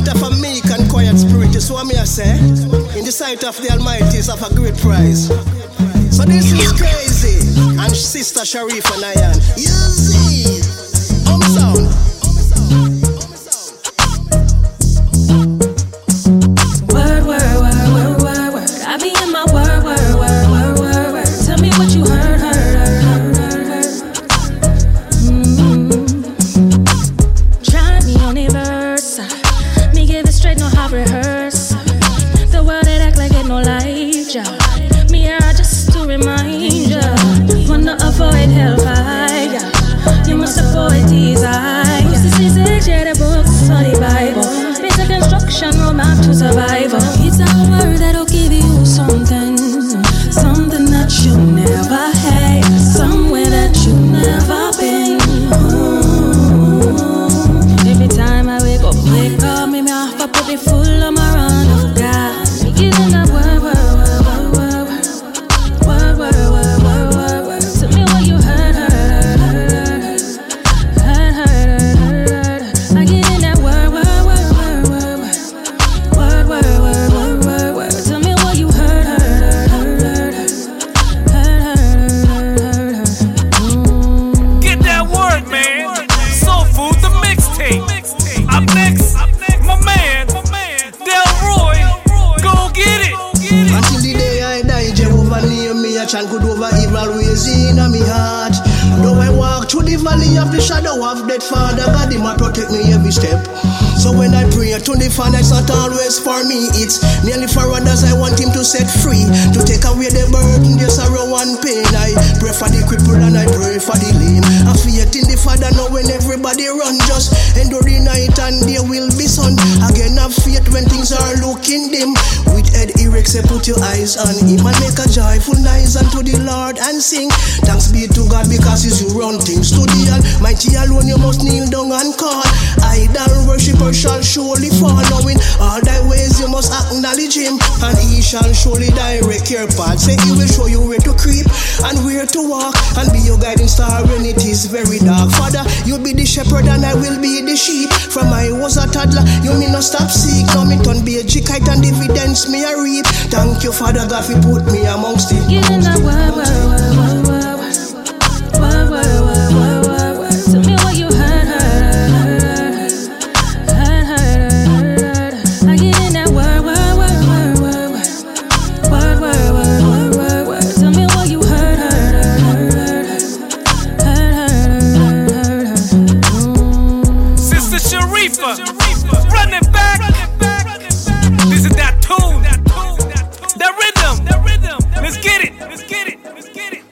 Contentment of a meek and quiet spirit is what me I say. In the sight of the Almighty is of a great prize. So this is crazy. And Sister Sharif and I am. You see, home sound. Russian romantic to survive. I chant good over evil ways in me heart. Though I walk through the valley of the shadow of death, Father God, Him protect me every step. So when I pray to the Father, it's not always for me. It's nearly for others I want Him to set free, to take away the burden, the sorrow and pain. I pray for the crippled and I pray for the lame. I faith in the Father now when everybody run, just endure the night and there will be sun. Again, have faith when things are looking dim. Say put your eyes on Him and make a joyful noise unto the Lord and sing. Thanks be to God because He's you run things to the Almighty alone. You must kneel down and call. Idol worshipper shall surely fall. Knowing all thy ways, you must acknowledge Him, and He shall surely direct your path. Say He will show you where to creep and where to walk, and be your guiding star when it is very dark. Father, you'll be the shepherd and I will be the sheep. From I was a toddler, you me not stop seek. Now me turn be a kite and dividends me a reap. Thank you, Father God, for put me amongst the. Get in that